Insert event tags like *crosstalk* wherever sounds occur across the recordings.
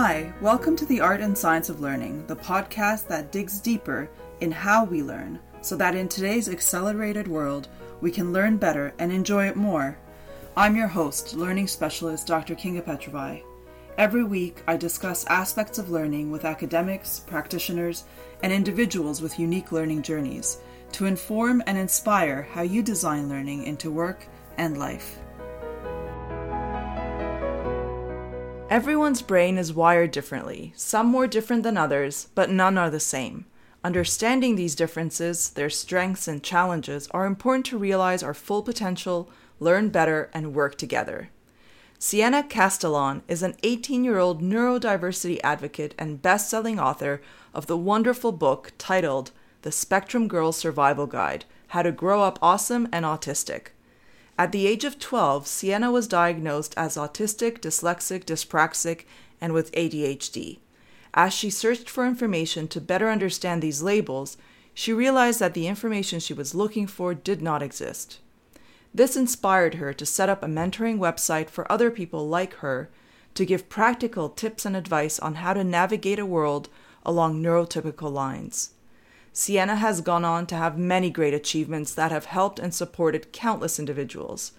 Hi, welcome to the Art and Science of Learning, the podcast that digs deeper in how we learn so that in today's accelerated world, we can learn better and enjoy it more. I'm your host, learning specialist Dr. Kinga Petrovai. Every week, I discuss aspects of learning with academics, practitioners, and individuals with unique learning journeys to inform and inspire how you design learning into work and life. Everyone's brain is wired differently, some more different than others, but none are the same. Understanding these differences, their strengths and challenges, are important to realize our full potential, learn better, and work together. Siena Castellon is an 18 year old neurodiversity advocate and best selling author of the wonderful book titled The Spectrum Girl Survival Guide How to Grow Up Awesome and Autistic. At the age of 12, Siena was diagnosed as autistic, dyslexic, dyspraxic, and with ADHD. As she searched for information to better understand these labels, she realized that the information she was looking for did not exist. This inspired her to set up a mentoring website for other people like her to give practical tips and advice on how to navigate a world along neurotypical lines. Siena has gone on to have many great achievements that have helped and supported countless individuals.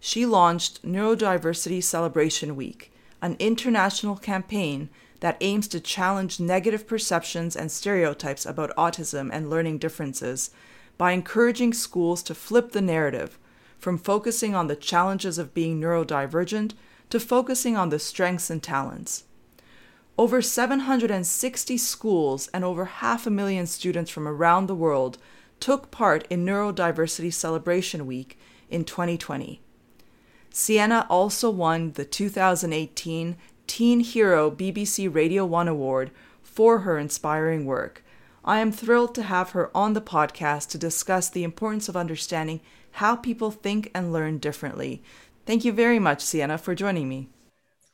She launched Neurodiversity Celebration Week, an international campaign that aims to challenge negative perceptions and stereotypes about autism and learning differences by encouraging schools to flip the narrative from focusing on the challenges of being neurodivergent to focusing on the strengths and talents. Over 760 schools and over half a million students from around the world took part in Neurodiversity Celebration Week in 2020. Siena also won the 2018 Teen Hero BBC Radio 1 Award for her inspiring work. I am thrilled to have her on the podcast to discuss the importance of understanding how people think and learn differently. Thank you very much, Siena, for joining me.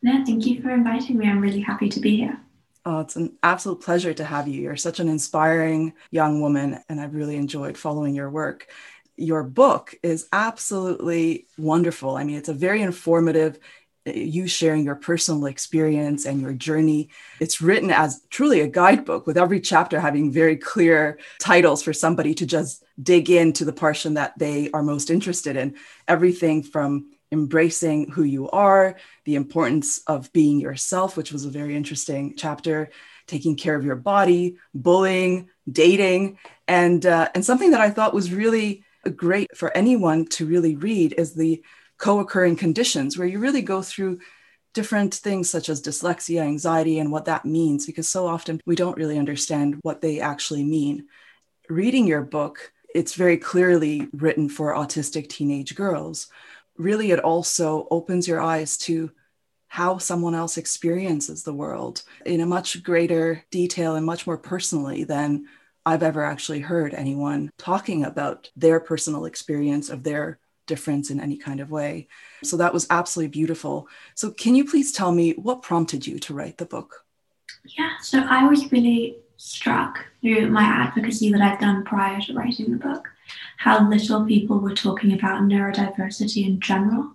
No, thank you for inviting me. I'm really happy to be here. Oh, it's an absolute pleasure to have you. You're such an inspiring young woman, and I've really enjoyed following your work. Your book is absolutely wonderful. I mean, it's a very informative, uh, you sharing your personal experience and your journey. It's written as truly a guidebook with every chapter having very clear titles for somebody to just dig into the portion that they are most interested in. Everything from embracing who you are, the importance of being yourself, which was a very interesting chapter, taking care of your body, bullying, dating, and uh, and something that I thought was really great for anyone to really read is the co-occurring conditions, where you really go through different things such as dyslexia, anxiety, and what that means, because so often we don't really understand what they actually mean. Reading your book, it's very clearly written for autistic teenage girls really it also opens your eyes to how someone else experiences the world in a much greater detail and much more personally than I've ever actually heard anyone talking about their personal experience of their difference in any kind of way. So that was absolutely beautiful. So, can you please tell me what prompted you to write the book? Yeah, so I was really struck through my advocacy that I've done prior to writing the book how little people were talking about neurodiversity in general,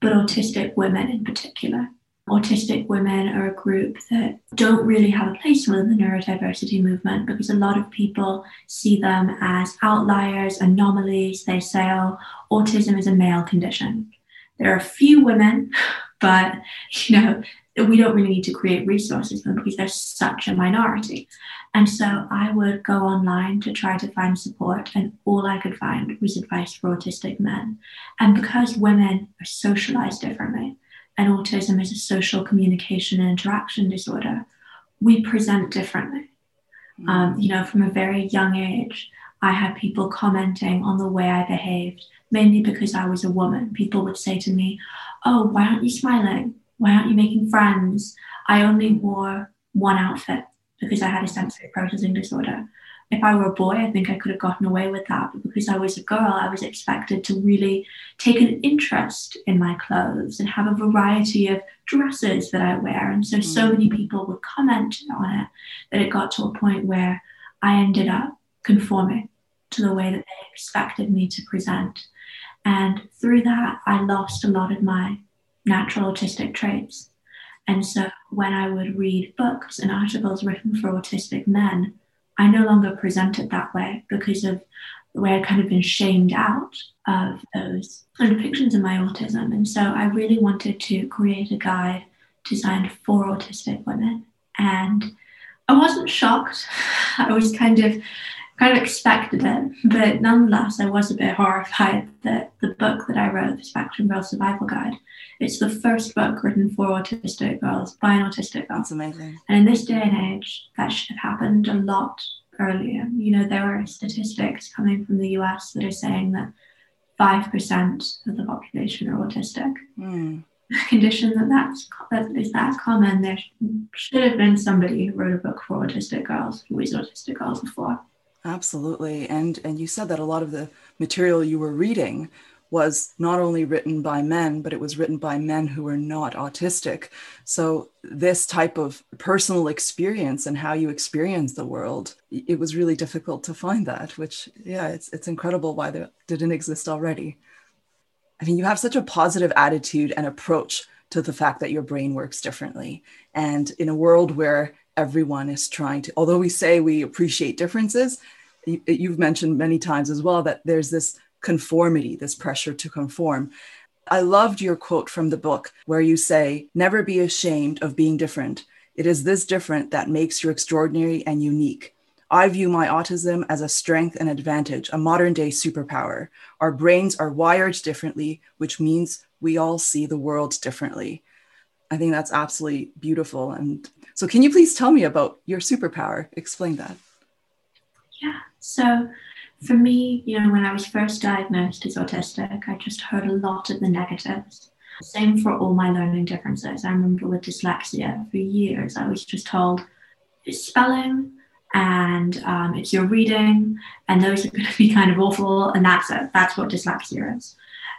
but autistic women in particular. Autistic women are a group that don't really have a place within the neurodiversity movement because a lot of people see them as outliers, anomalies. They say, oh, autism is a male condition. There are a few women, *laughs* but you know, we don't really need to create resources for them because they're such a minority. And so I would go online to try to find support, and all I could find was advice for autistic men. And because women are socialized differently, and autism is a social communication and interaction disorder, we present differently. Mm-hmm. Um, you know, from a very young age, I had people commenting on the way I behaved, mainly because I was a woman. People would say to me, Oh, why aren't you smiling? Why aren't you making friends? I only wore one outfit because I had a sensory processing disorder. If I were a boy, I think I could have gotten away with that. But because I was a girl, I was expected to really take an interest in my clothes and have a variety of dresses that I wear. And so, so many mm. people would comment on it that it got to a point where I ended up conforming to the way that they expected me to present. And through that, I lost a lot of my natural autistic traits. And so when I would read books and articles written for autistic men, I no longer present it that way because of the way I'd kind of been shamed out of those depictions of my autism. And so I really wanted to create a guide designed for autistic women. And I wasn't shocked. *laughs* I was kind of kind of expected it, but nonetheless, I was a bit horrified that the book that I wrote, the Spectrum Girl Survival Guide, it's the first book written for autistic girls by an autistic girl. That's amazing. And in this day and age, that should have happened a lot earlier. You know, there are statistics coming from the US that are saying that 5% of the population are autistic. Mm. condition that that's that is that common. There should have been somebody who wrote a book for autistic girls who is autistic girls before. Absolutely, and and you said that a lot of the material you were reading was not only written by men, but it was written by men who were not autistic. So, this type of personal experience and how you experience the world, it was really difficult to find that, which, yeah, it's, it's incredible why that didn't exist already. I mean, you have such a positive attitude and approach to the fact that your brain works differently. And in a world where everyone is trying to, although we say we appreciate differences, you've mentioned many times as well that there's this conformity, this pressure to conform. I loved your quote from the book where you say, Never be ashamed of being different. It is this different that makes you extraordinary and unique. I view my autism as a strength and advantage, a modern day superpower. Our brains are wired differently, which means we all see the world differently. I think that's absolutely beautiful. And so, can you please tell me about your superpower? Explain that. Yeah. So, for me, you know, when I was first diagnosed as autistic, I just heard a lot of the negatives. Same for all my learning differences. I remember with dyslexia for years, I was just told it's spelling and um, it's your reading, and those are *laughs* going to be kind of awful, and that's it. That's what dyslexia is.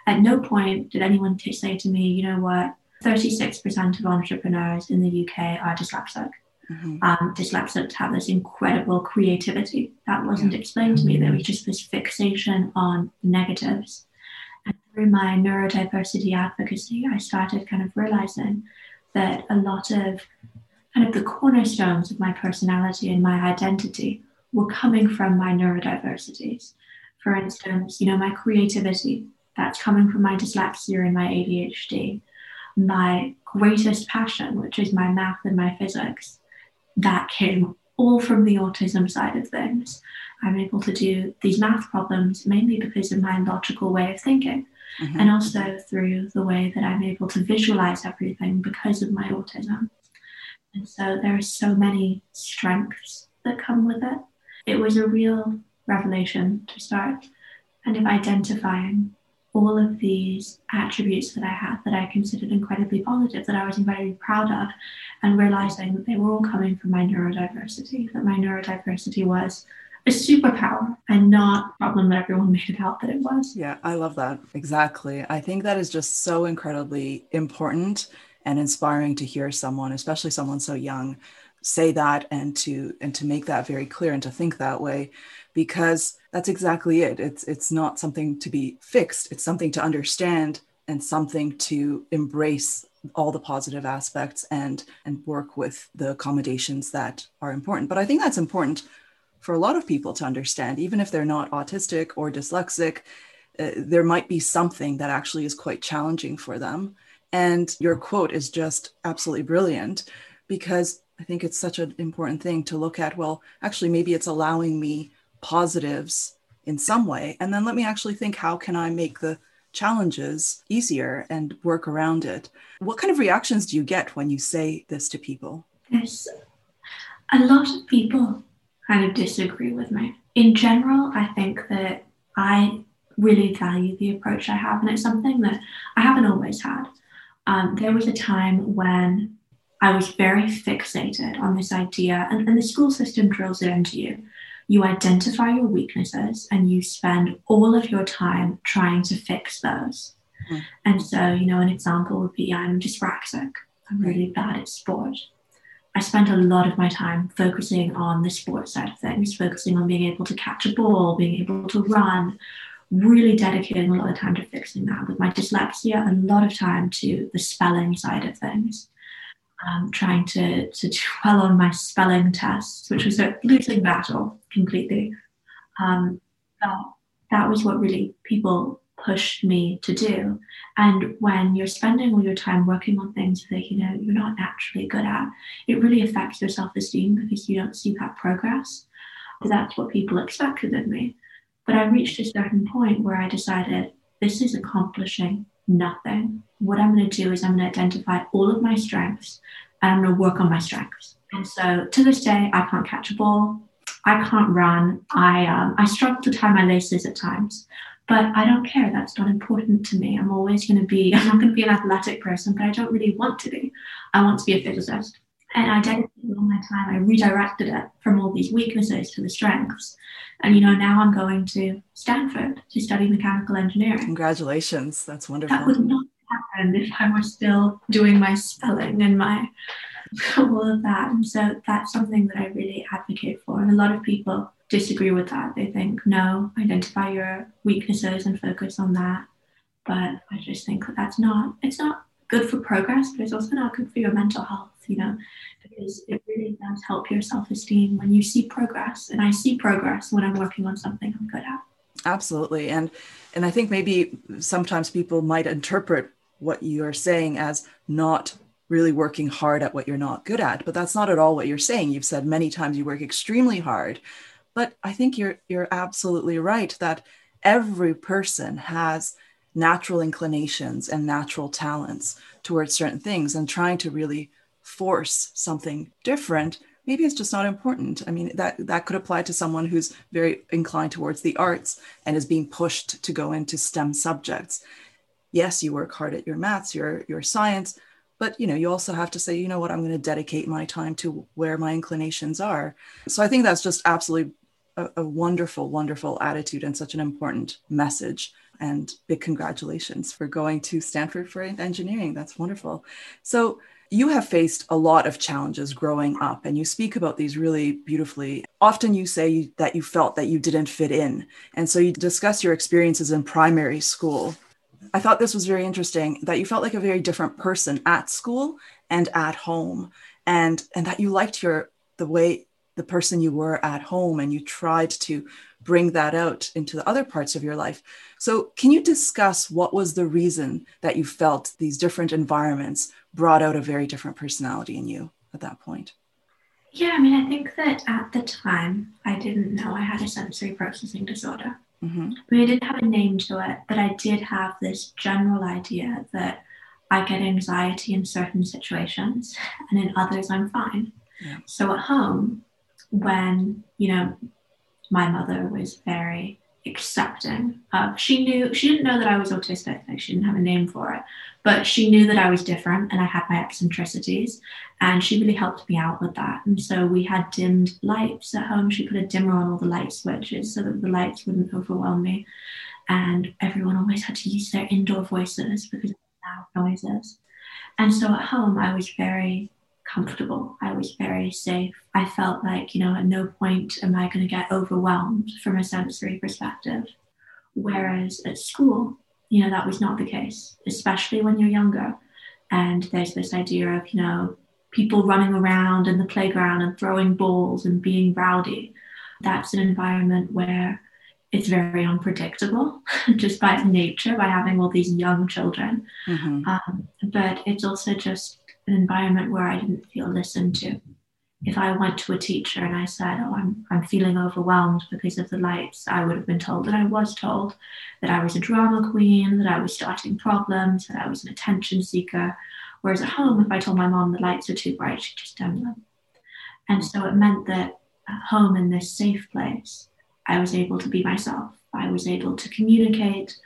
At no point did anyone t- say to me, you know what, 36% of entrepreneurs in the UK are dyslexic. Mm-hmm. Um, dyslexics have this incredible creativity that wasn't yeah. explained to me. There was just this fixation on negatives. And through my neurodiversity advocacy, I started kind of realizing that a lot of kind of the cornerstones of my personality and my identity were coming from my neurodiversities. For instance, you know, my creativity, that's coming from my dyslexia and my ADHD. My greatest passion, which is my math and my physics, that came all from the autism side of things. I'm able to do these math problems mainly because of my logical way of thinking, mm-hmm. and also through the way that I'm able to visualize everything because of my autism. And so there are so many strengths that come with it. It was a real revelation to start kind of identifying all of these attributes that I had that I considered incredibly positive, that I was very proud of, and realizing that they were all coming from my neurodiversity, that my neurodiversity was a superpower and not a problem that everyone *laughs* made it out that it was. Yeah, I love that. Exactly. I think that is just so incredibly important and inspiring to hear someone, especially someone so young, say that and to and to make that very clear and to think that way because that's exactly it. It's it's not something to be fixed. It's something to understand and something to embrace all the positive aspects and and work with the accommodations that are important. But i think that's important for a lot of people to understand. Even if they're not autistic or dyslexic uh, there might be something that actually is quite challenging for them. And your quote is just absolutely brilliant because I think it's such an important thing to look at. Well, actually, maybe it's allowing me positives in some way. And then let me actually think how can I make the challenges easier and work around it? What kind of reactions do you get when you say this to people? Yes, a lot of people kind of disagree with me. In general, I think that I really value the approach I have, and it's something that I haven't always had. Um, there was a time when I was very fixated on this idea, and, and the school system drills it into you. You identify your weaknesses and you spend all of your time trying to fix those. Mm. And so, you know, an example would be I'm dyspraxic, I'm really bad at sport. I spent a lot of my time focusing on the sport side of things, focusing on being able to catch a ball, being able to run, really dedicating a lot of time to fixing that. With my dyslexia, a lot of time to the spelling side of things. Um, trying to, to do *laughs* well on my spelling tests, which was a losing battle completely. Um, that was what really people pushed me to do. And when you're spending all your time working on things that you know you're not naturally good at, it really affects your self-esteem because you don't see that progress. That's what people expected of me. But I reached a certain point where I decided this is accomplishing nothing. What I'm going to do is I'm going to identify all of my strengths and I'm going to work on my strengths. And so to this day, I can't catch a ball. I can't run. I um, I struggle to tie my laces at times, but I don't care. That's not important to me. I'm always going to be. *laughs* I'm not going to be an athletic person, but I don't really want to be. I want to be a physicist, and I dedicated all my time. I redirected it from all these weaknesses to the strengths, and you know now I'm going to Stanford to study mechanical engineering. Congratulations! That's wonderful. That would not happen if I were still doing my spelling and my *laughs* all of that. And so that's something that I really advocate for. And a lot of people disagree with that. They think, no, identify your weaknesses and focus on that. But I just think that that's not, it's not good for progress, but it's also not good for your mental health, you know, because it really does help your self esteem when you see progress. And I see progress when I'm working on something I'm good at. Absolutely. And and I think maybe sometimes people might interpret what you're saying as not really working hard at what you're not good at but that's not at all what you're saying you've said many times you work extremely hard but i think you're you're absolutely right that every person has natural inclinations and natural talents towards certain things and trying to really force something different maybe it's just not important. I mean that that could apply to someone who's very inclined towards the arts and is being pushed to go into stem subjects. Yes you work hard at your maths your your science but you know you also have to say you know what? I'm going to dedicate my time to where my inclinations are. So i think that's just absolutely a, a, wonderful wonderful attitude and such an important message and big congratulations for going to stanford for engineering. That's wonderful. So you have faced a lot of challenges growing up and you speak about these really beautifully. Often you say that you felt that you didn't fit in and so you discuss your experiences in primary school. I thought this was very interesting that you felt like a very different person at school and at home and and that you liked your the way the person you were at home and you tried to bring that out into the other parts of your life. So, can you discuss what was the reason that you felt these different environments brought out a very different personality in you at that point? Yeah, I mean, I think that at the time I didn't know I had a sensory processing disorder. Mm-hmm. I mean, I didn't have a name to it, but I did have this general idea that I get anxiety in certain situations and in others I'm fine. Yeah. So at home, when, you know, my mother was very accepting of, she knew, she didn't know that I was autistic, like she didn't have a name for it, but she knew that I was different and I had my eccentricities, and she really helped me out with that. And so we had dimmed lights at home. She put a dimmer on all the light switches so that the lights wouldn't overwhelm me. And everyone always had to use their indoor voices because of loud noises. And so at home, I was very comfortable. I was very safe. I felt like, you know, at no point am I going to get overwhelmed from a sensory perspective. Whereas at school, you know, that was not the case, especially when you're younger. And there's this idea of, you know, people running around in the playground and throwing balls and being rowdy. That's an environment where it's very unpredictable *laughs* just by nature, by having all these young children. Mm-hmm. Um, but it's also just an environment where I didn't feel listened to if I went to a teacher and I said, Oh, I'm, I'm feeling overwhelmed because of the lights, I would have been told that I was told that I was a drama queen, that I was starting problems, that I was an attention seeker. Whereas at home, if I told my mom the lights are too bright, she'd just dim them. And so it meant that at home, in this safe place, I was able to be myself. I was able to communicate.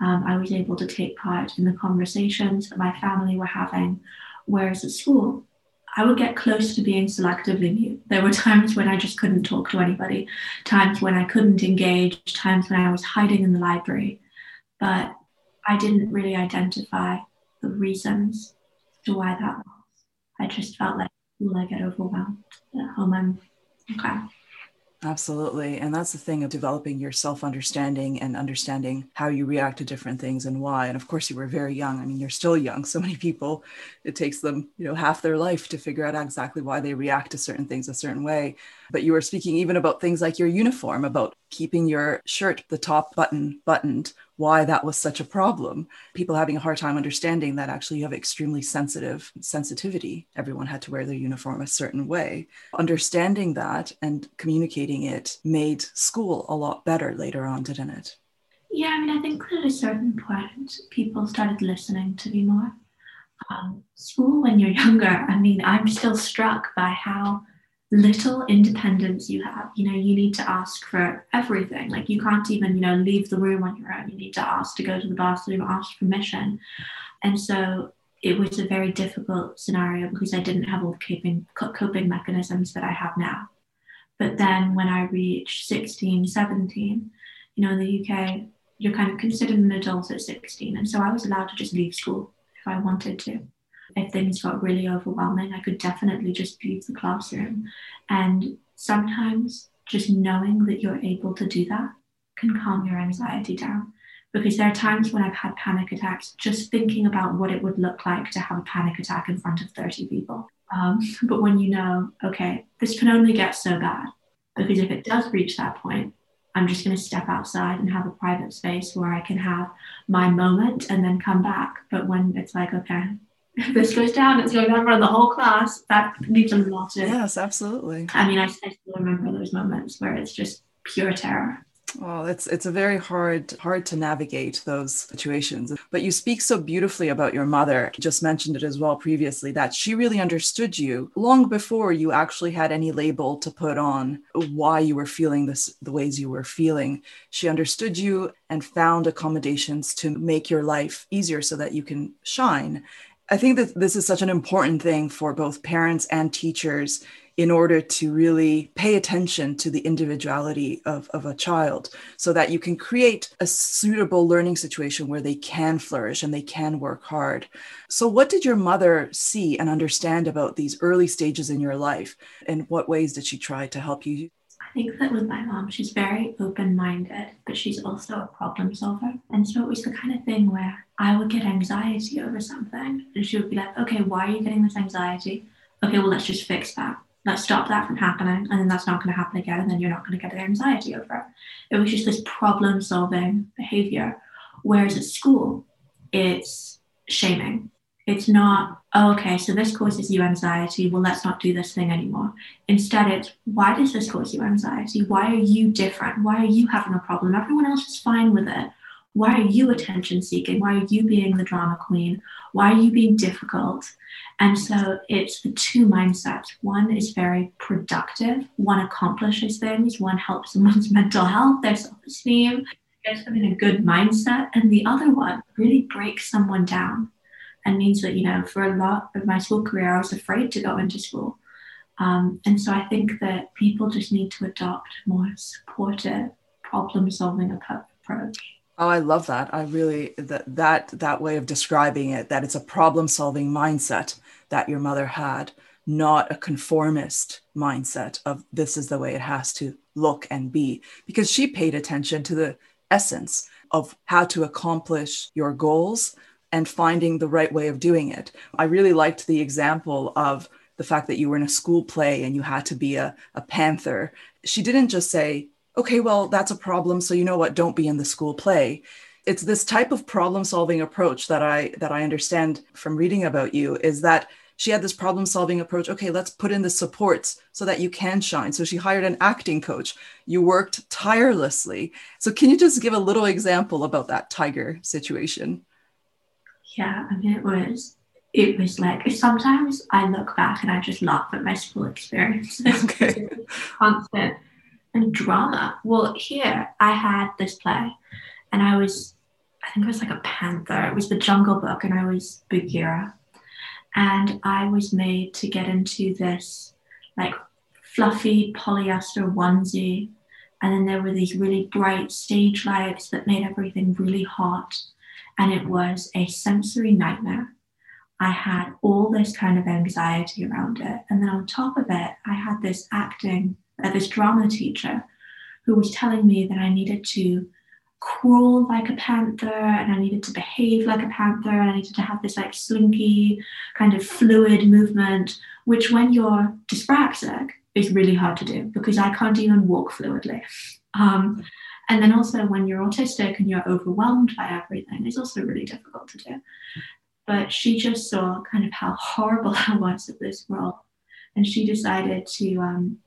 Um, I was able to take part in the conversations that my family were having. Whereas at school, I would get close to being selectively mute. There were times when I just couldn't talk to anybody, times when I couldn't engage, times when I was hiding in the library. But I didn't really identify the reasons to why that was. I just felt like, will I get overwhelmed? At home, I'm okay. Absolutely. And that's the thing of developing your self understanding and understanding how you react to different things and why. And of course, you were very young. I mean, you're still young. So many people, it takes them, you know, half their life to figure out exactly why they react to certain things a certain way. But you were speaking even about things like your uniform, about keeping your shirt, the top button buttoned, why that was such a problem. People having a hard time understanding that actually you have extremely sensitive sensitivity. Everyone had to wear their uniform a certain way. Understanding that and communicating it made school a lot better later on, didn't it? Yeah, I mean, I think at a certain point, people started listening to me more. Um, school when you're *laughs* younger, I mean, I'm still struck by how little independence you have. You know, you need to ask for everything. Like you can't even, you know, leave the room on your own. You need to ask to go to the bathroom, ask permission. And so it was a very difficult scenario because I didn't have all the coping, coping mechanisms that I have now. But then when I reached 16, 17, you know, in the UK, you're kind of considered an adult at 16. And so I was allowed to just leave school if I wanted to if things got really overwhelming, I could definitely just leave the classroom. And sometimes just knowing that you're able to do that can calm your anxiety down. Because there are times when I've had panic attacks just thinking about what it would look like to have a panic attack in front of 30 people. Um, *laughs* but when you know, okay, this can only get so bad, because if it does reach that point, I'm just going to step outside and have a private space where I can have my moment and then come back. But when it's like, okay, if this goes down, it's going down for the whole class. That needs a lot of. Yes, absolutely. I mean, I, I still remember those moments where it's just pure terror. Well, it's it's a very hard hard to navigate those situations. But you speak so beautifully about your mother. Just mentioned it as well previously that she really understood you long before you actually had any label to put on why you were feeling this the ways you were feeling. She understood you and found accommodations to make your life easier so that you can shine. I think that this is such an important thing for both parents and teachers in order to really pay attention to the individuality of, of a child so that you can create a suitable learning situation where they can flourish and they can work hard. So, what did your mother see and understand about these early stages in your life? And what ways did she try to help you I think that with my mom, she's very open minded, but she's also a problem solver. And so it was the kind of thing where I would get anxiety over something, and she would be like, okay, why are you getting this anxiety? Okay, well, let's just fix that. Let's stop that from happening. And then that's not going to happen again. And then you're not going to get anxiety over it. It was just this problem solving behavior. Whereas at school, it's shaming it's not, oh, okay, so this causes you anxiety. Well, let's not do this thing anymore. Instead, it's why does this cause you anxiety? Why are you different? Why are you having a problem? Everyone else is fine with it. Why are you attention seeking? Why are you being the drama queen? Why are you being difficult? And so it's the two mindsets. One is very productive, one accomplishes things, one helps someone's *laughs* mental health, their self esteem, gets them in a good mindset. And the other one really breaks someone down and means that you know for a lot of my school career i was afraid to go into school um, and so i think that people just need to adopt more supportive problem solving approach Oh, I love that. I really that that that way of describing it that it's a problem solving mindset that your mother had, not a conformist mindset of this is the way it has to look and be because she paid attention to the essence of how to accomplish your goals and finding the right way of doing it. I really liked the example of the fact that you were in a school play and you had to be a, a panther. She didn't just say, okay, well, that's a problem. So you know what? Don't be in the school play. It's this type of problem solving approach that I that I understand from reading about you is that she had this problem solving approach. Okay, let's put in the supports so that you can shine. So she hired an acting coach. You worked tirelessly. So can you just give a little example about that tiger situation? yeah, I mean, it was it was like sometimes I look back and I just laugh at my school experience. Okay. *laughs* constant and drama. Well, here I had this play, and I was, I think it was like a panther. It was the Jungle Book, and I was Bagheera, and I was made to get into this like fluffy polyester onesie, and then there were these really bright stage lights that made everything really hot and it was a sensory nightmare. I had all this kind of anxiety around it. And then on top of it, I had this acting uh, this drama teacher who was telling me that I needed to crawl like a panther and I needed to behave like a panther and I needed to have this like slinky kind of fluid movement, which when you're dyspraxic is really hard to do because I can't even walk fluidly. Um, and then also when you're autistic and you're overwhelmed by everything, it's also really difficult to do. But she just saw kind of how horrible *laughs* I was at this role. And she decided to um,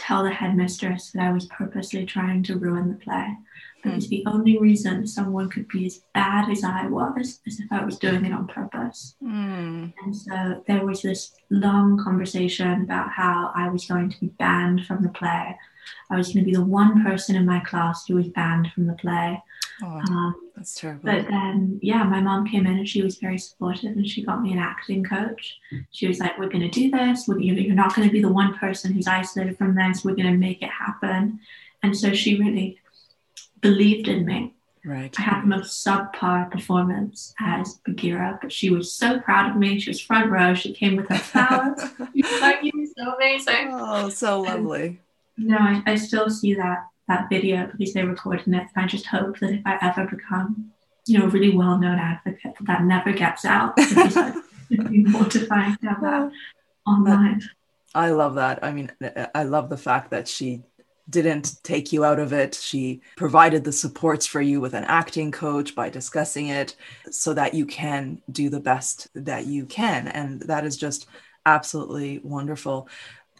tell the headmistress that I was purposely trying to ruin the play. Because mm. the only reason someone could be as bad as I was is if I was doing it on purpose. Mm. And so there was this long conversation about how I was going to be banned from the play. I was going to be the one person in my class who was banned from the play. Oh, um, that's terrible. But then, yeah, my mom came in and she was very supportive and she got me an acting coach. She was like, We're going to do this. We're, you're not going to be the one person who's isolated from this. We're going to make it happen. And so she really believed in me. Right. I had the most subpar performance as Bagheera, but she was so proud of me. She was front row. She came with her flowers. she was like, You were so amazing. Oh, so lovely. And, no, I, I still see that that video because they recorded it. I just hope that if I ever become, you know, a really well-known advocate, that, that never gets out because *laughs* it'd be mortifying to have *laughs* that online. I love that. I mean, uh, uh, I love the fact that she didn't take you out of it. She provided the supports for you with an acting coach by discussing it so that you can do the best that you can. And that is just absolutely wonderful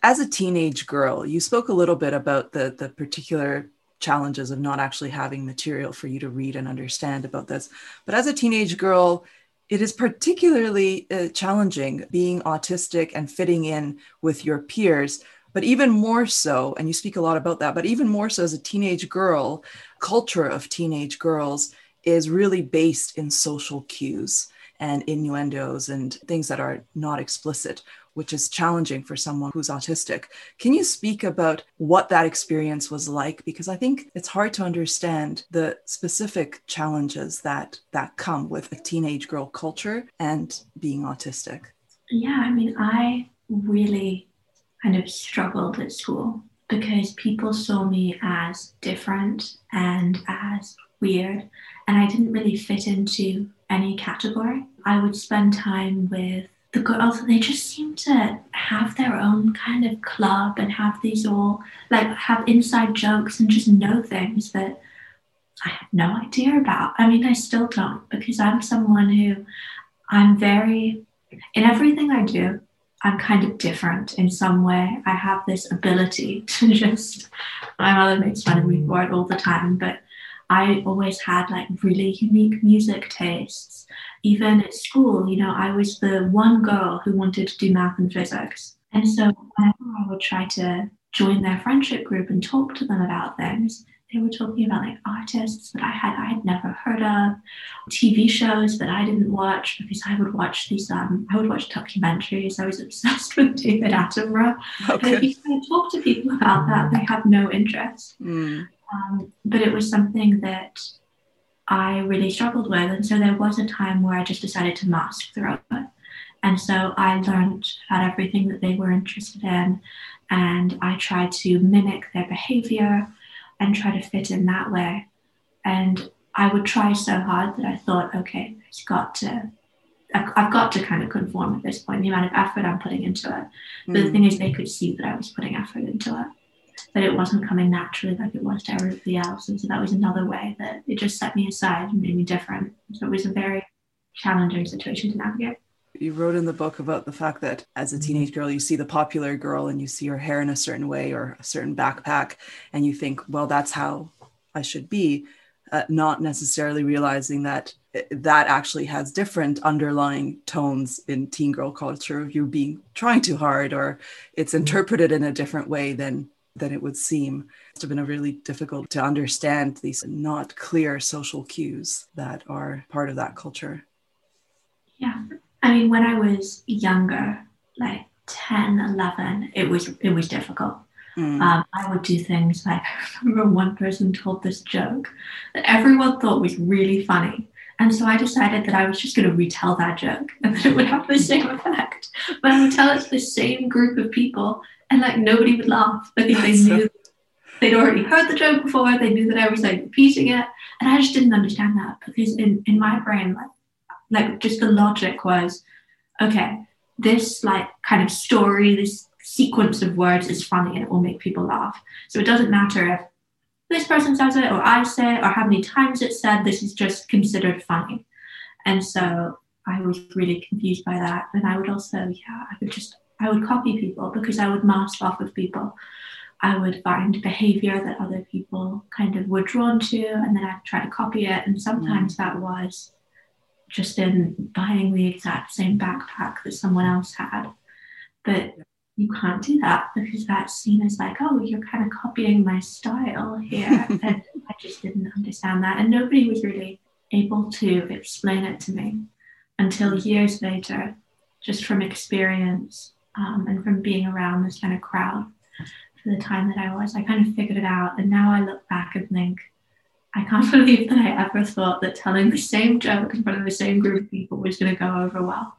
as a teenage girl, you spoke a little bit about the the particular challenges of not actually having material for you to read and understand about this. But as a teenage girl, it is particularly uh, challenging being autistic and fitting in with your peers. But even more so, and you speak a lot about that, but even more so as a teenage girl, culture of teenage girls is really based in social cues and innuendos and things that are not explicit which is challenging for someone who's autistic. Can you speak about what that experience was like? Because I think it's hard to understand the specific challenges that that come with a teenage girl culture and being autistic. Yeah, I mean, I really kind of struggled at school because people saw me as different and as weird, and I didn't really fit into any category. I would spend time with the girls they just seem to have their own kind of club and have these all like have inside jokes and just know things that I have no idea about. I mean, I still don't because I'm someone who I'm very in everything I do. I'm kind of different in some way. I have this ability *laughs* to just. My mother makes fun of me for it all the time, but I always had like really unique music tastes even at school, you know, I was the one girl who wanted to do math and physics. And so whenever I would try to join their friendship group and talk to them about things, they were talking about like artists that I had I had never heard of, TV shows that I didn't watch because I would watch these um I would watch documentaries. I was obsessed *laughs* with David Attenborough. Okay. And if you talk to people about that, they have no interest. Mm. Um, but it was something that I really struggled with. And so there was a time where I just decided to mask through it. And so I learned about everything that they were interested in, and I tried to mimic their behavior and try to fit in that way. And I would try so hard that I thought, okay, it's got to, I've got to kind of conform at this point, the amount of effort I'm putting into it. But mm. the thing is, they could see that I was putting effort into it that it wasn't coming naturally like it was to everybody else. And so that was another way that it just set me aside and made me different. So it was a very challenging situation to navigate. You wrote in the book about the fact that as a teenage girl, you see the popular girl and you see her hair in a certain way or a certain backpack, and you think, well, that's how I should be, uh, not necessarily realizing that uh, that actually has different underlying tones in teen girl culture. You're being trying too hard, or it's interpreted in a different way than than it would seem. It's been a really difficult to understand these not clear social cues that are part of that culture. Yeah. I mean, when I was younger, like 10, 11, it was it was difficult. Mm. Um, I would do things like *laughs* I remember one person told this joke that everyone thought was really funny, And so I decided that I was just going to retell that joke and that it would have the same effect. But I would tell it to the same group of people and like nobody would laugh because they *laughs* knew they'd already heard the joke before. They knew that I was like repeating it. And I just didn't understand that because in, in my brain, like, like just the logic was, okay, this like kind of story, this sequence of words is funny and it will make people laugh. So it doesn't matter if this person says it or I say it or how many times it's said, this is just considered funny. And so I was really confused by that. And I would also, yeah, I would just, I would copy people because I would mask off of people. I would find behavior that other people kind of were drawn to, and then I'd try to copy it. And sometimes mm. that was just in buying the exact same backpack that someone else had. But you can't do that because that's seen as like, oh, you're kind of copying my style here. *laughs* and I just didn't understand that. And nobody was really able to explain it to me until years later, just from experience um, and from being around this kind of crowd for the time that I was. I kind of figured it out. And now I look back and think, I can't *laughs* believe that I ever thought that telling the same joke in front of the same group of people was going to go over well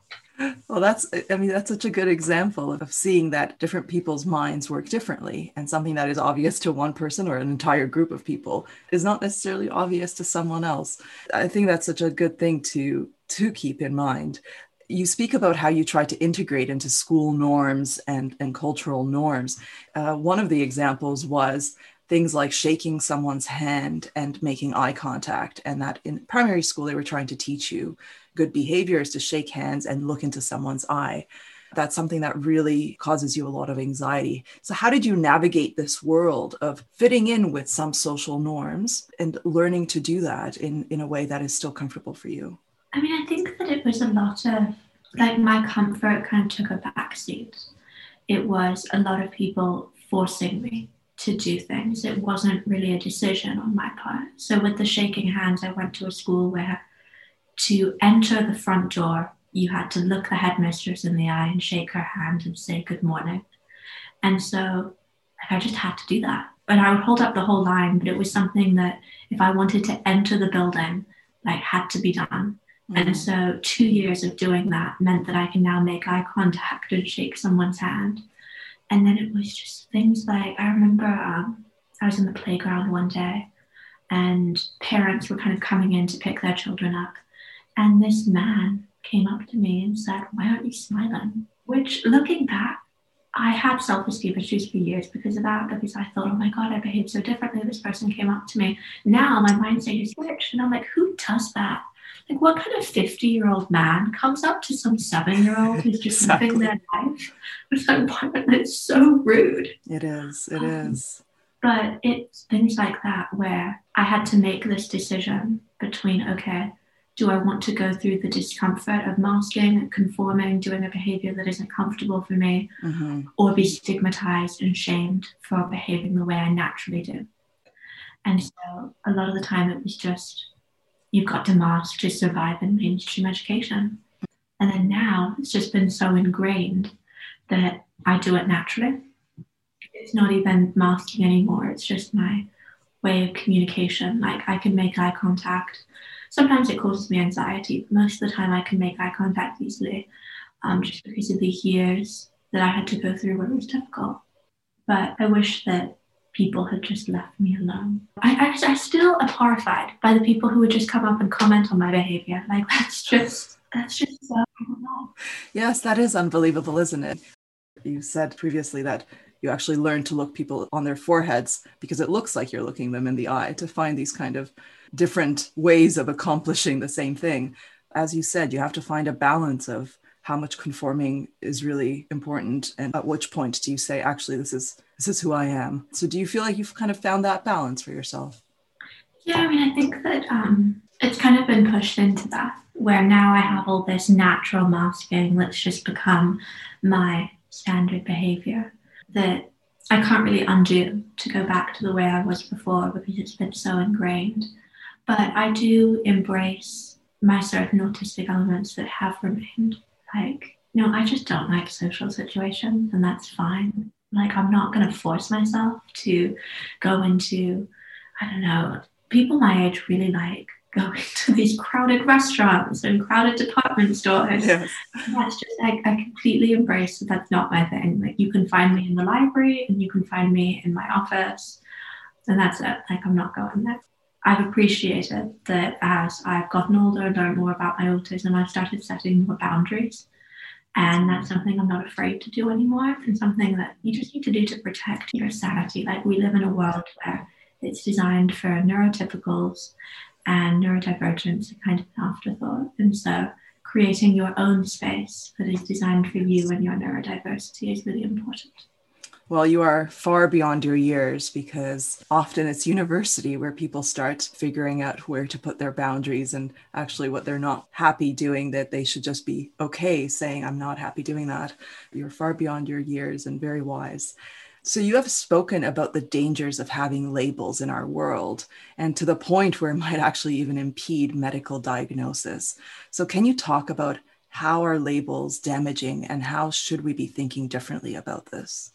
well that's i mean that's such a good example of seeing that different people's minds work differently and something that is obvious to one person or an entire group of people is not necessarily obvious to someone else i think that's such a good thing to to keep in mind you speak about how you try to integrate into school norms and, and cultural norms. Uh, one of the examples was things like shaking someone's hand and making eye contact, and that in primary school they were trying to teach you good behavior is to shake hands and look into someone's eye. That's something that really causes you a lot of anxiety. So, how did you navigate this world of fitting in with some social norms and learning to do that in, in a way that is still comfortable for you? I mean, I think that it was a lot of like my comfort kind of took a backseat. It was a lot of people forcing me to do things. It wasn't really a decision on my part. So, with the shaking hands, I went to a school where to enter the front door, you had to look the headmistress in the eye and shake her hand and say good morning. And so I just had to do that. And I would hold up the whole line, but it was something that if I wanted to enter the building, like had to be done. And so two years of doing that meant that I can now make eye contact and shake someone's hand. And then it was just things like I remember um, I was in the playground one day and parents were kind of coming in to pick their children up. And this man came up to me and said, Why aren't you smiling? Which, looking back, I had self esteem issues for years because of that, because I thought, oh my God, I behaved so differently. This person came up to me. Now my mindset is switched. And I'm like, who does that? Like, what kind of 50 year old man comes up to some seven year old who's just exactly. living their life with an environment that's so rude? It is. It um, is. But it's things like that where I had to make this decision between, okay, do I want to go through the discomfort of masking conforming, doing a behavior that isn't comfortable for me, mm-hmm. or be stigmatized and shamed for behaving the way I naturally do? And so a lot of the time it was just, you've got to mask to survive in mainstream education. And then now it's just been so ingrained that I do it naturally. It's not even masking anymore, it's just my way of communication. Like I can make eye contact Sometimes it causes me anxiety, but most of the time I can make eye contact easily um, just because of the years that I had to go through where it was difficult. But I wish that people had just left me alone. I, I, I still am horrified by the people who would just come up and comment on my behavior. Like, that's just, that's just so, Yes, that is unbelievable, isn't it? You said previously that you actually learn to look people on their foreheads because it looks like you're looking them in the eye to find these kind of different ways of accomplishing the same thing. As you said, you have to find a balance of how much conforming is really important and at which point do you say actually this is this is who I am. So do you feel like you've kind of found that balance for yourself? Yeah, I mean I think that um it's kind of been pushed into that where now I have all this natural masking that's just become my standard behavior that I can't really undo to go back to the way I was before because it's been so ingrained. But I do embrace my certain autistic elements that have remained. Like, no, I just don't like social situations, and that's fine. Like, I'm not going to force myself to go into, I don't know, people my age really like *laughs* going to these crowded restaurants and crowded department stores. Yes. That's just like I completely embrace that that's not my thing. Like you can find me in the library and you can find me in my office, and that's it. Like I'm not going there. I've appreciated that as I've gotten older and learned more about my autism, I've started setting more boundaries. And that's something I'm not afraid to do anymore, and something that you just need to do to protect your sanity. Like we live in a world where it's designed for neurotypicals and neurodivergence are kind of an afterthought. And so creating your own space that is designed for you and your neurodiversity is really important. Well, you are far beyond your years because often it's university where people start figuring out where to put their boundaries and actually what they're not happy doing, that they should just be okay saying, I'm not happy doing that. You're far beyond your years and very wise. So, you have spoken about the dangers of having labels in our world and to the point where it might actually even impede medical diagnosis. So, can you talk about how are labels damaging and how should we be thinking differently about this?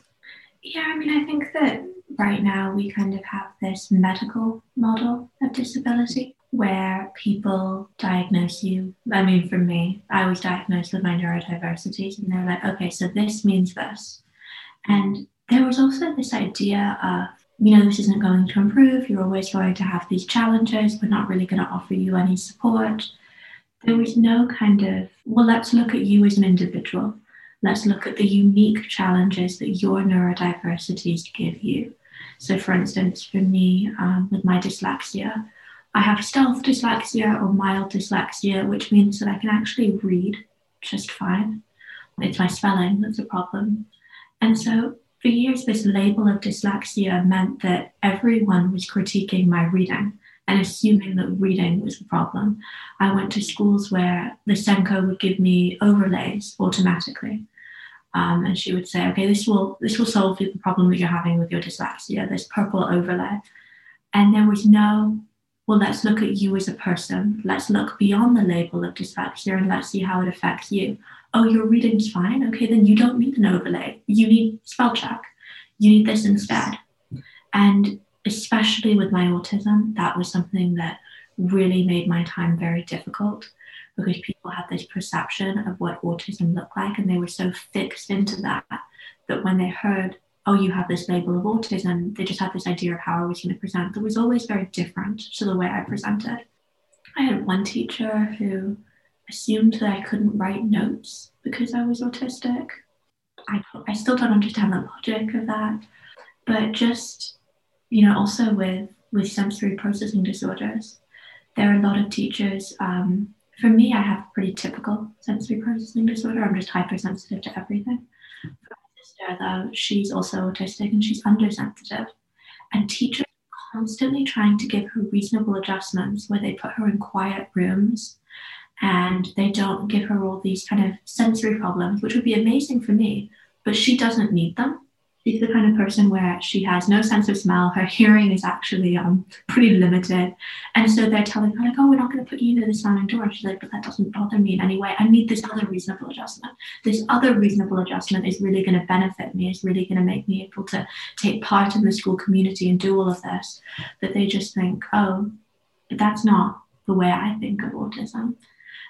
Yeah, I mean, I think that right now we kind of have this medical model of disability where people diagnose you. I mean, for me, I was diagnosed with my neurodiversities, and they're like, okay, so this means this. And there was also this idea of, you know, this isn't going to improve. You're always going to have these challenges. We're not really going to offer you any support. There was no kind of, well, let's look at you as an individual. Let's look at the unique challenges that your neurodiversities give you. So, for instance, for me, um, with my dyslexia, I have stealth dyslexia or mild dyslexia, which means that I can actually read just fine. It's my spelling that's a problem. And so for years, this label of dyslexia meant that everyone was critiquing my reading and assuming that reading was the problem. I went to schools where the SENCO would give me overlays automatically. Um, and she would say, okay, this will this will solve the problem that you're having with your dyslexia, this purple overlay. And there was no, well, let's look at you as a person. Let's look beyond the label of dyslexia and let's see how it affects you oh, your reading's fine. Okay, then you don't need an overlay. You need spell check. You need this instead. And especially with my autism, that was something that really made my time very difficult because people had this perception of what autism looked like and they were so fixed into that that when they heard oh you have this label of autism they just had this idea of how i was going to present that was always very different to the way i presented i had one teacher who assumed that I couldn't write notes because I was autistic. I, I still don't understand the logic of that. But just, you know, also with, with sensory processing disorders, there are a lot of teachers. Um, for me, I have pretty typical sensory processing disorder. I'm just hypersensitive to everything. For my sister, though, she's also autistic and she's undersensitive. And teachers are constantly trying to give her reasonable adjustments where they put her in quiet rooms and they don't give her all these kind of sensory problems, which would be amazing for me, but she doesn't need them. She's the kind of person where she has no sense of smell. Her hearing is actually um, pretty limited. And so they're telling her, like, oh, we're not going to put you into the slamming door. And she's like, but that doesn't bother me in any way. I need this other reasonable adjustment. This other reasonable adjustment is really going to benefit me, is really going to make me able to take part in the school community and do all of this. But they just think, oh, but that's not the way I think of autism.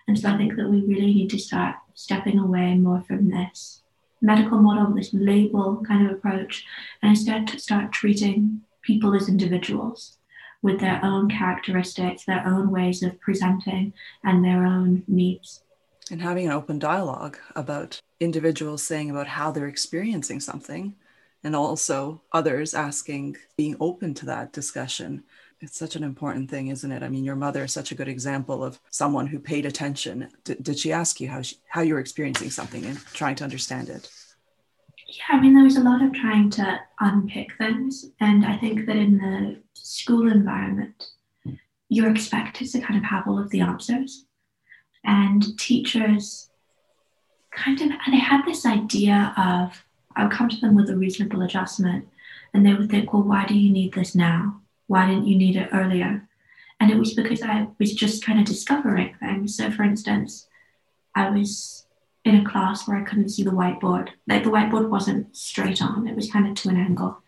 And so I think that we really need to start stepping away more from this medical model, this label kind of approach, and instead start treating people as individuals with their own characteristics, their own ways of presenting, and their own needs. And having an open dialogue about individuals saying about how they're experiencing something, and also others asking, being open to that discussion it's such an important thing, isn't it? I mean, your mother is such a good example of someone who paid attention. D- did she ask you how she, how you're experiencing something and trying to understand it? Yeah, I mean, there was a lot of trying to unpick things, and I think that in the school environment, you're expected to kind of have all of the answers, and teachers kind of they had this idea of I would come to them with a reasonable adjustment, and they would think, well, why do you need this now? Why didn't you need it earlier? And it was because I was just kind of discovering things. So, for instance, I was in a class where I couldn't see the whiteboard. Like the whiteboard wasn't straight on, it was kind of to an angle.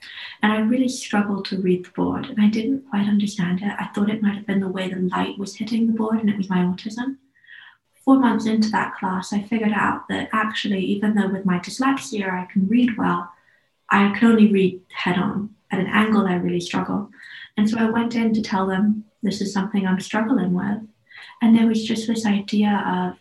And I really struggled to read the board and I didn't quite understand it. I thought it might have been the way the light was hitting the board and it was my autism. Four months into that class, I figured out that actually, even though with my dyslexia I can read well, I can only read head on. At an angle, I really struggle. And so I went in to tell them this is something I'm struggling with. And there was just this idea of,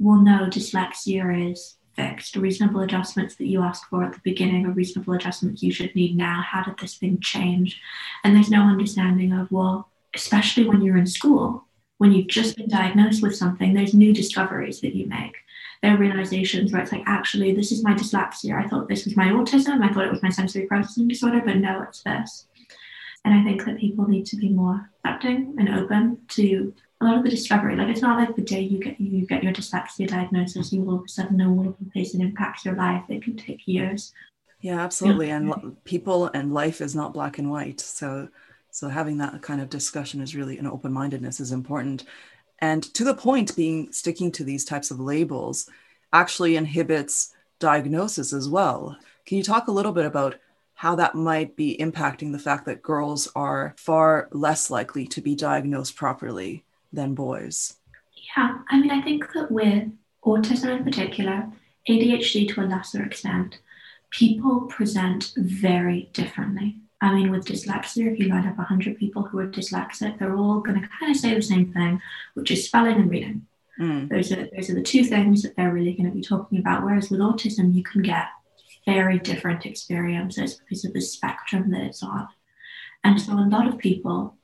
well, no, dyslexia is fixed. Reasonable adjustments that you asked for at the beginning are reasonable adjustments you should need now. How did this thing change? And there's no understanding of, well, especially when you're in school, when you've just been diagnosed with something, there's new discoveries that you make. There are realizations where it's like, actually, this is my dyslexia. I thought this was my autism. I thought it was my sensory processing disorder, but no, it's this. And I think that people need to be more accepting and open to a lot of the discovery. Like it's not like the day you get you get your dyslexia diagnosis, you all of a sudden know all of the ways it impacts your life. It can take years. Yeah, absolutely. And people and life is not black and white. So so having that kind of discussion is really an open-mindedness is important. And to the point, being sticking to these types of labels actually inhibits diagnosis as well. Can you talk a little bit about how that might be impacting the fact that girls are far less likely to be diagnosed properly than boys? Yeah, I mean, I think that with autism in particular, ADHD to a lesser extent, people present very differently. I mean, with dyslexia, if you line up 100 people who are dyslexic, they're all going to kind of say the same thing, which is spelling and reading. Mm. Those, are, those are the two things that they're really going to be talking about. Whereas with autism, you can get very different experiences because of the spectrum that it's on. And so a lot of people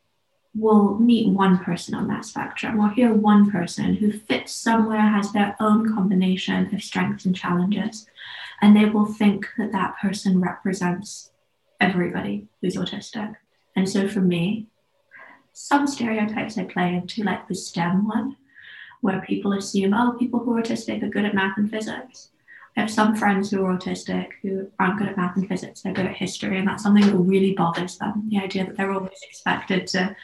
will meet one person on that spectrum or hear one person who fits somewhere, has their own combination of strengths and challenges, and they will think that that person represents everybody who's autistic. And so for me, some stereotypes I play into, like the STEM one, where people assume, oh, people who are autistic are good at math and physics. I have some friends who are autistic who aren't good at math and physics, they're good at history, and that's something that really bothers them. The idea that they're always expected to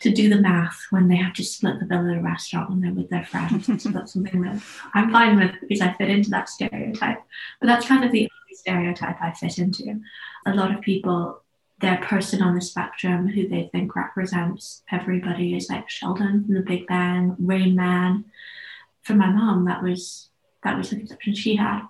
to do the math when they have to split the bill at a restaurant when they're with their friends. so *laughs* that's something that I'm fine with because I fit into that stereotype. But that's kind of the only stereotype I fit into. A lot of people, their person on the spectrum who they think represents everybody is like Sheldon from The Big Bang, Rain Man. For my mom, that was that was the conception she had.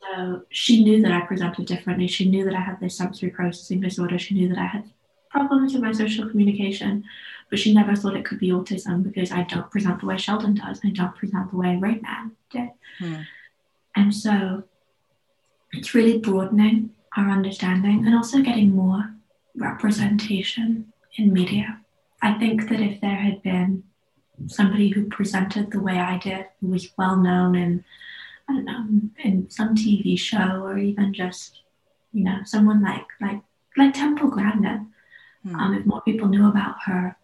So she knew that I presented differently. She knew that I had this sensory processing disorder. She knew that I had problems with my social communication, but she never thought it could be autism because I don't present the way Sheldon does. I don't present the way Rain Man did. Hmm. And so it's really broadening our understanding and also getting more representation in media. I think that if there had been somebody who presented the way I did, who was well known in, I don't know, in some TV show or even just, you know, someone like like like Temple Grandin, Hmm. Um, if more people knew about her,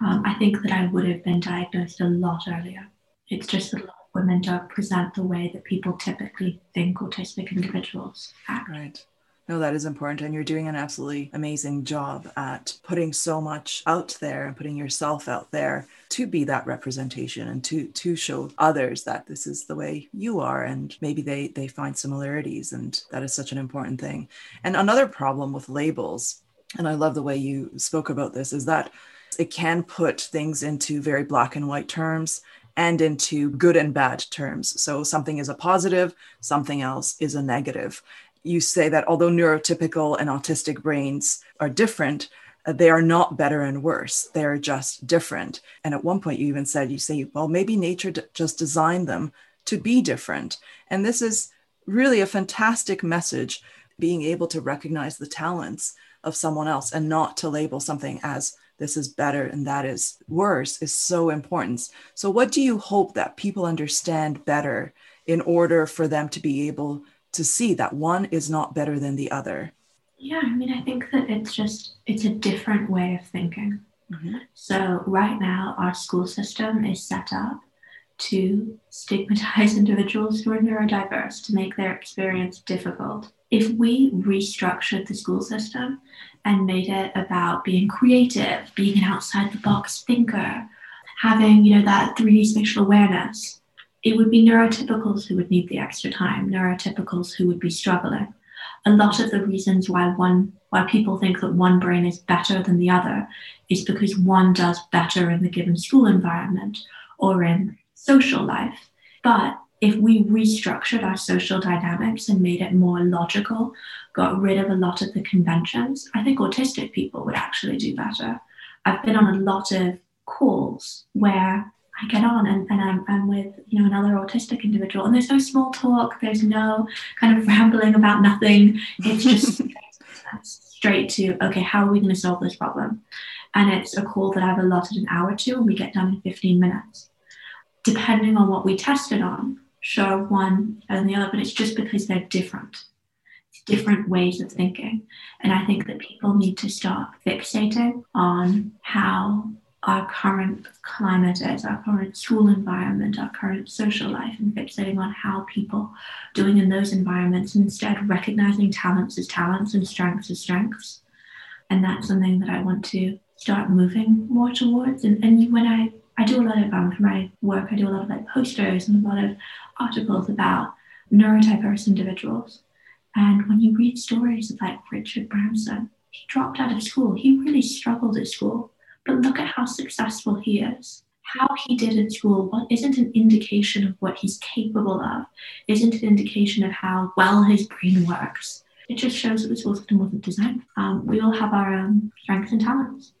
um, I think that I would have been diagnosed a lot earlier. It's just that a lot of women don't present the way that people typically think autistic individuals act. Right. No, that is important. And you're doing an absolutely amazing job at putting so much out there and putting yourself out there to be that representation and to to show others that this is the way you are and maybe they they find similarities and that is such an important thing. And another problem with labels and I love the way you spoke about this, is that it can put things into very black and white terms and into good and bad terms. So something is a positive, something else is a negative. You say that although neurotypical and autistic brains are different, uh, they are not better and worse. They're just different. And at one point, you even said, you say, well, maybe nature d- just designed them to be different. And this is really a fantastic message being able to recognize the talents of someone else and not to label something as this is better and that is worse is so important. So, what do you hope that people understand better in order for them to be able to see that one is not better than the other? Yeah, I mean, I think that it's just it's a different way of thinking. Mm-hmm. So right now, our school system is set up to stigmatize *laughs* individuals who are neurodiverse to make their experience difficult if we restructured the school system and made it about being creative, being an outside the box thinker, having, you know, that 3D spatial awareness, it would be neurotypicals who would need the extra time, neurotypicals who would be struggling. A lot of the reasons why one why people think that one brain is better than the other is because one does better in the given school environment or in social life. But if we restructured our social dynamics and made it more logical, got rid of a lot of the conventions, I think autistic people would actually do better. I've been on a lot of calls where I get on and, and I'm, I'm with you know another autistic individual and there's no small talk, there's no kind of rambling about nothing. It's just *laughs* straight to okay, how are we going to solve this problem? And it's a call that I've allotted an hour to and we get done in 15 minutes. Depending on what we tested on, show one and the other, but it's just because they're different. It's different ways of thinking. And I think that people need to stop fixating on how our current climate is, our current school environment, our current social life, and fixating on how people doing in those environments, and instead recognizing talents as talents and strengths as strengths. And that's something that I want to start moving more towards. And, and when I, I do a lot of um, for my work, I do a lot of like posters and a lot of articles about neurodiverse individuals. And when you read stories of like Richard Branson, he dropped out of school. He really struggled at school but look at how successful he is. How he did in school what isn't an indication of what he's capable of, isn't an indication of how well his brain works. It just shows that the school system wasn't designed. Um, we all have our um, strengths and talents.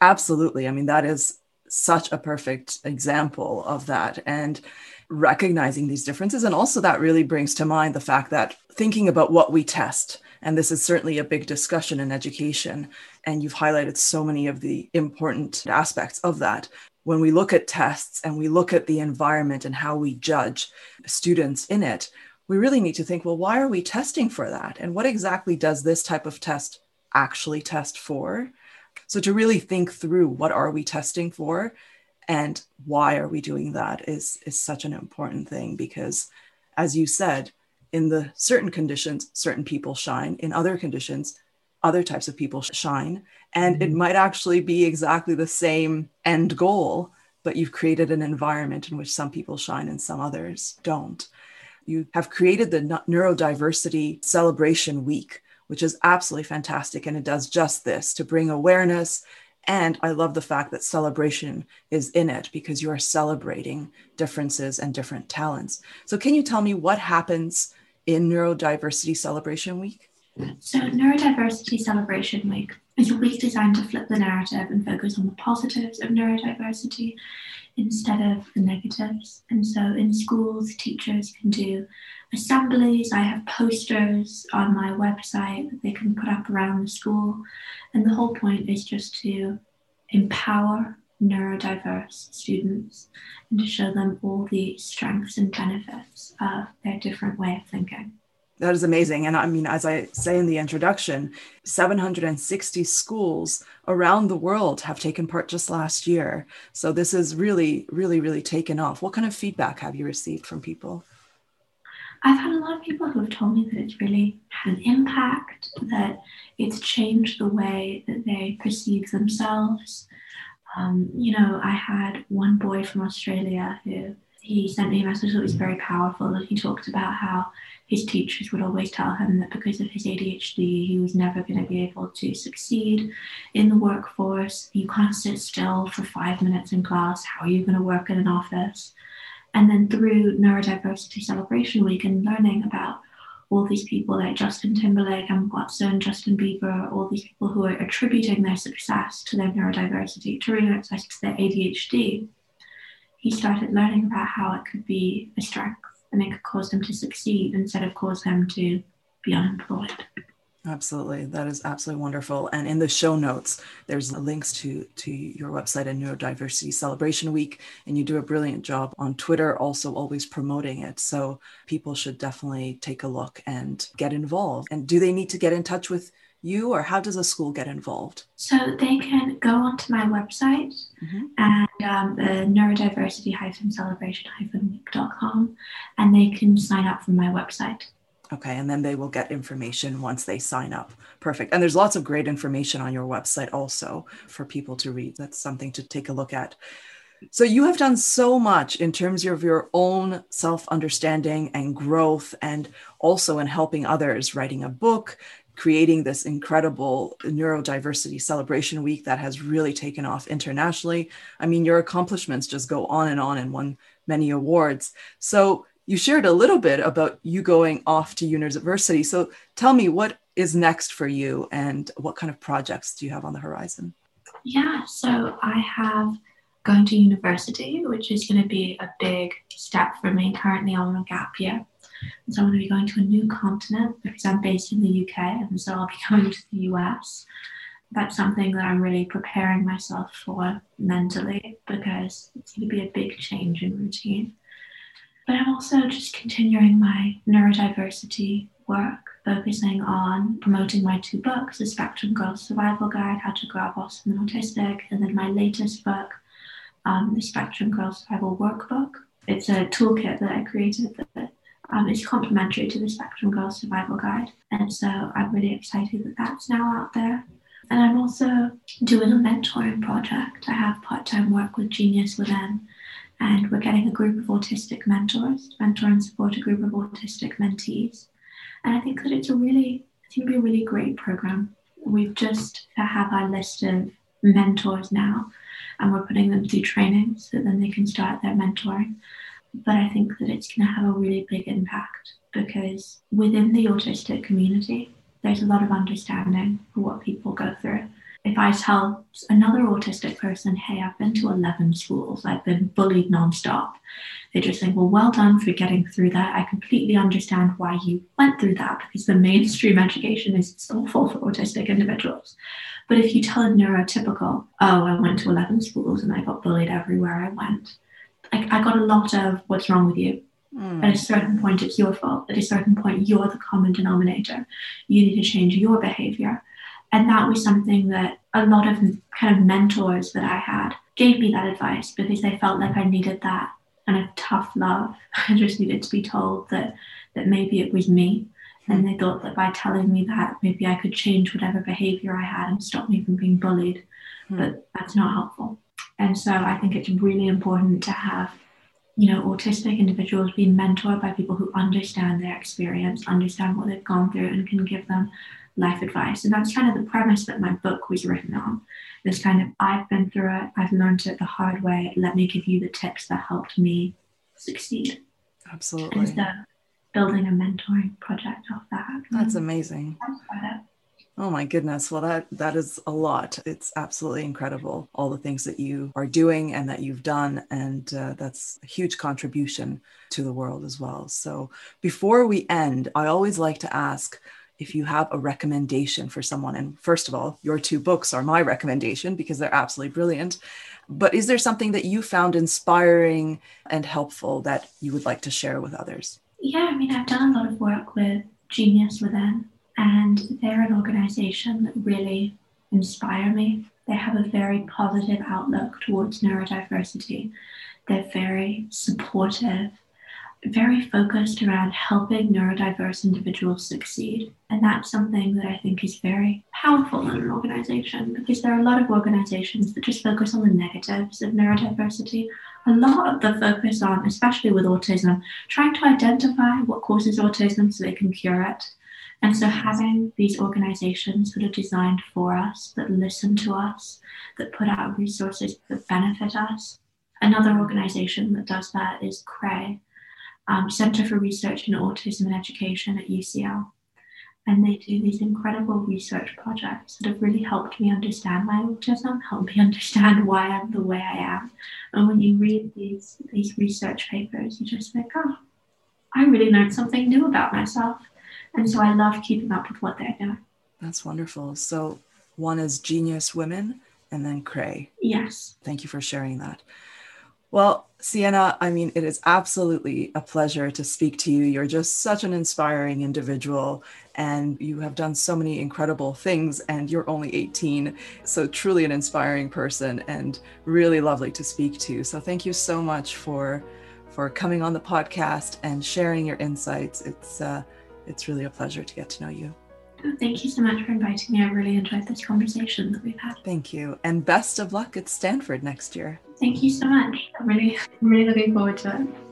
Absolutely. I mean, that is such a perfect example of that. And recognizing these differences. And also, that really brings to mind the fact that thinking about what we test, and this is certainly a big discussion in education, and you've highlighted so many of the important aspects of that. When we look at tests and we look at the environment and how we judge students in it, we really need to think well, why are we testing for that? And what exactly does this type of test actually test for? So, to really think through what are we testing for and why are we doing that is, is such an important thing because, as you said, in the certain conditions, certain people shine. In other conditions, other types of people shine. And mm-hmm. it might actually be exactly the same end goal, but you've created an environment in which some people shine and some others don't. You have created the Neurodiversity Celebration Week, which is absolutely fantastic. And it does just this to bring awareness. And I love the fact that celebration is in it because you are celebrating differences and different talents. So, can you tell me what happens in Neurodiversity Celebration Week? So, Neurodiversity Celebration Week is a week designed to flip the narrative and focus on the positives of neurodiversity instead of the negatives. And so, in schools, teachers can do assemblies. I have posters on my website that they can put up around the school. And the whole point is just to empower neurodiverse students and to show them all the strengths and benefits of their different way of thinking. That is amazing. And I mean, as I say in the introduction, 760 schools around the world have taken part just last year. So this is really, really, really taken off. What kind of feedback have you received from people? I've had a lot of people who have told me that it's really had an impact, that it's changed the way that they perceive themselves. Um, you know, I had one boy from Australia who he sent me a message that was very powerful. And he talked about how his teachers would always tell him that because of his ADHD, he was never going to be able to succeed in the workforce. You can't sit still for five minutes in class. How are you going to work in an office? And then through Neurodiversity Celebration Week and learning about all these people like Justin Timberlake, and Watson, Justin Bieber, all these people who are attributing their success to their neurodiversity, attributing their success to their ADHD, he started learning about how it could be a strength and it could cause them to succeed instead of cause them to be unemployed. Absolutely. That is absolutely wonderful. And in the show notes, there's links to, to your website and Neurodiversity Celebration Week. And you do a brilliant job on Twitter, also always promoting it. So people should definitely take a look and get involved. And do they need to get in touch with you or how does a school get involved? So they can go onto my website mm-hmm. and um, the neurodiversity-celebration-week.com and they can sign up from my website. Okay, and then they will get information once they sign up. Perfect. And there's lots of great information on your website also for people to read. That's something to take a look at. So you have done so much in terms of your own self understanding and growth, and also in helping others, writing a book, creating this incredible neurodiversity celebration week that has really taken off internationally. I mean, your accomplishments just go on and on and won many awards. So you shared a little bit about you going off to university. So tell me what is next for you and what kind of projects do you have on the horizon? Yeah, so I have going to university, which is going to be a big step for me. Currently, I'm on a gap year. So I'm going to be going to a new continent because I'm based in the UK, and so I'll be *laughs* going to the US. That's something that I'm really preparing myself for mentally because it's going to be a big change in routine. But I'm also just continuing my neurodiversity work, focusing on promoting my two books The Spectrum Girl Survival Guide How to Grow Up Awesome and Autistic, and then my latest book, um, The Spectrum Girl Survival Workbook. It's a toolkit that I created that um, is complementary to the Spectrum Girl Survival Guide. And so I'm really excited that that's now out there. And I'm also doing a mentoring project. I have part time work with Genius Within and we're getting a group of autistic mentors to mentor and support a group of autistic mentees. And I think that it's a really, it's going to be a really great program. We've just uh, have our list of mentors now, and we're putting them through training so that then they can start their mentoring. But I think that it's going to have a really big impact because within the autistic community, there's a lot of understanding for what people go through if I tell another autistic person, hey, I've been to 11 schools, I've been bullied nonstop, they just think, well, well done for getting through that. I completely understand why you went through that because the mainstream education is awful for autistic individuals. But if you tell a neurotypical, oh, I went to 11 schools and I got bullied everywhere I went, I, I got a lot of what's wrong with you. Mm. At a certain point, it's your fault. At a certain point, you're the common denominator. You need to change your behavior and that was something that a lot of kind of mentors that I had gave me that advice because they felt like I needed that kind of tough love. *laughs* I just needed to be told that that maybe it was me. And they thought that by telling me that, maybe I could change whatever behavior I had and stop me from being bullied. Mm. But that's not helpful. And so I think it's really important to have, you know, autistic individuals being mentored by people who understand their experience, understand what they've gone through, and can give them life advice. And that's kind of the premise that my book was written on. This kind of, I've been through it, I've learned it the hard way. Let me give you the tips that helped me succeed. Absolutely. And so building a mentoring project off that. That's amazing. Oh my goodness. Well that that is a lot. It's absolutely incredible all the things that you are doing and that you've done and uh, that's a huge contribution to the world as well. So before we end, I always like to ask if you have a recommendation for someone, and first of all, your two books are my recommendation because they're absolutely brilliant. But is there something that you found inspiring and helpful that you would like to share with others? Yeah, I mean, I've done a lot of work with Genius Within, and they're an organization that really inspire me. They have a very positive outlook towards neurodiversity. They're very supportive very focused around helping neurodiverse individuals succeed. And that's something that I think is very powerful in an organization because there are a lot of organizations that just focus on the negatives of neurodiversity. A lot of the focus on, especially with autism, trying to identify what causes autism so they can cure it. And so having these organizations that are designed for us, that listen to us, that put out resources that benefit us. Another organization that does that is CRAE, um, Center for Research in Autism and Education at UCL. And they do these incredible research projects that have really helped me understand my autism, helped me *laughs* understand why I'm the way I am. And when you read these, these research papers, you just think, oh, I really learned something new about myself. And so I love keeping up with what they're doing. That's wonderful. So one is Genius Within and then CRAE. Yes. Thank you for sharing that. Well, Siena, I mean, it is absolutely a pleasure to speak to you. You're just such an inspiring individual, and you have done so many incredible things, and you're only 18. So, truly an inspiring person and really lovely to speak to. So, thank you so much for for coming on the podcast and sharing your insights. It's uh, it's really a pleasure to get to know you. Thank you so much for inviting me. I really enjoyed this conversation that we've had. Thank you. And best of luck at Stanford next year. Thank you so much. I'm really, really looking forward to it.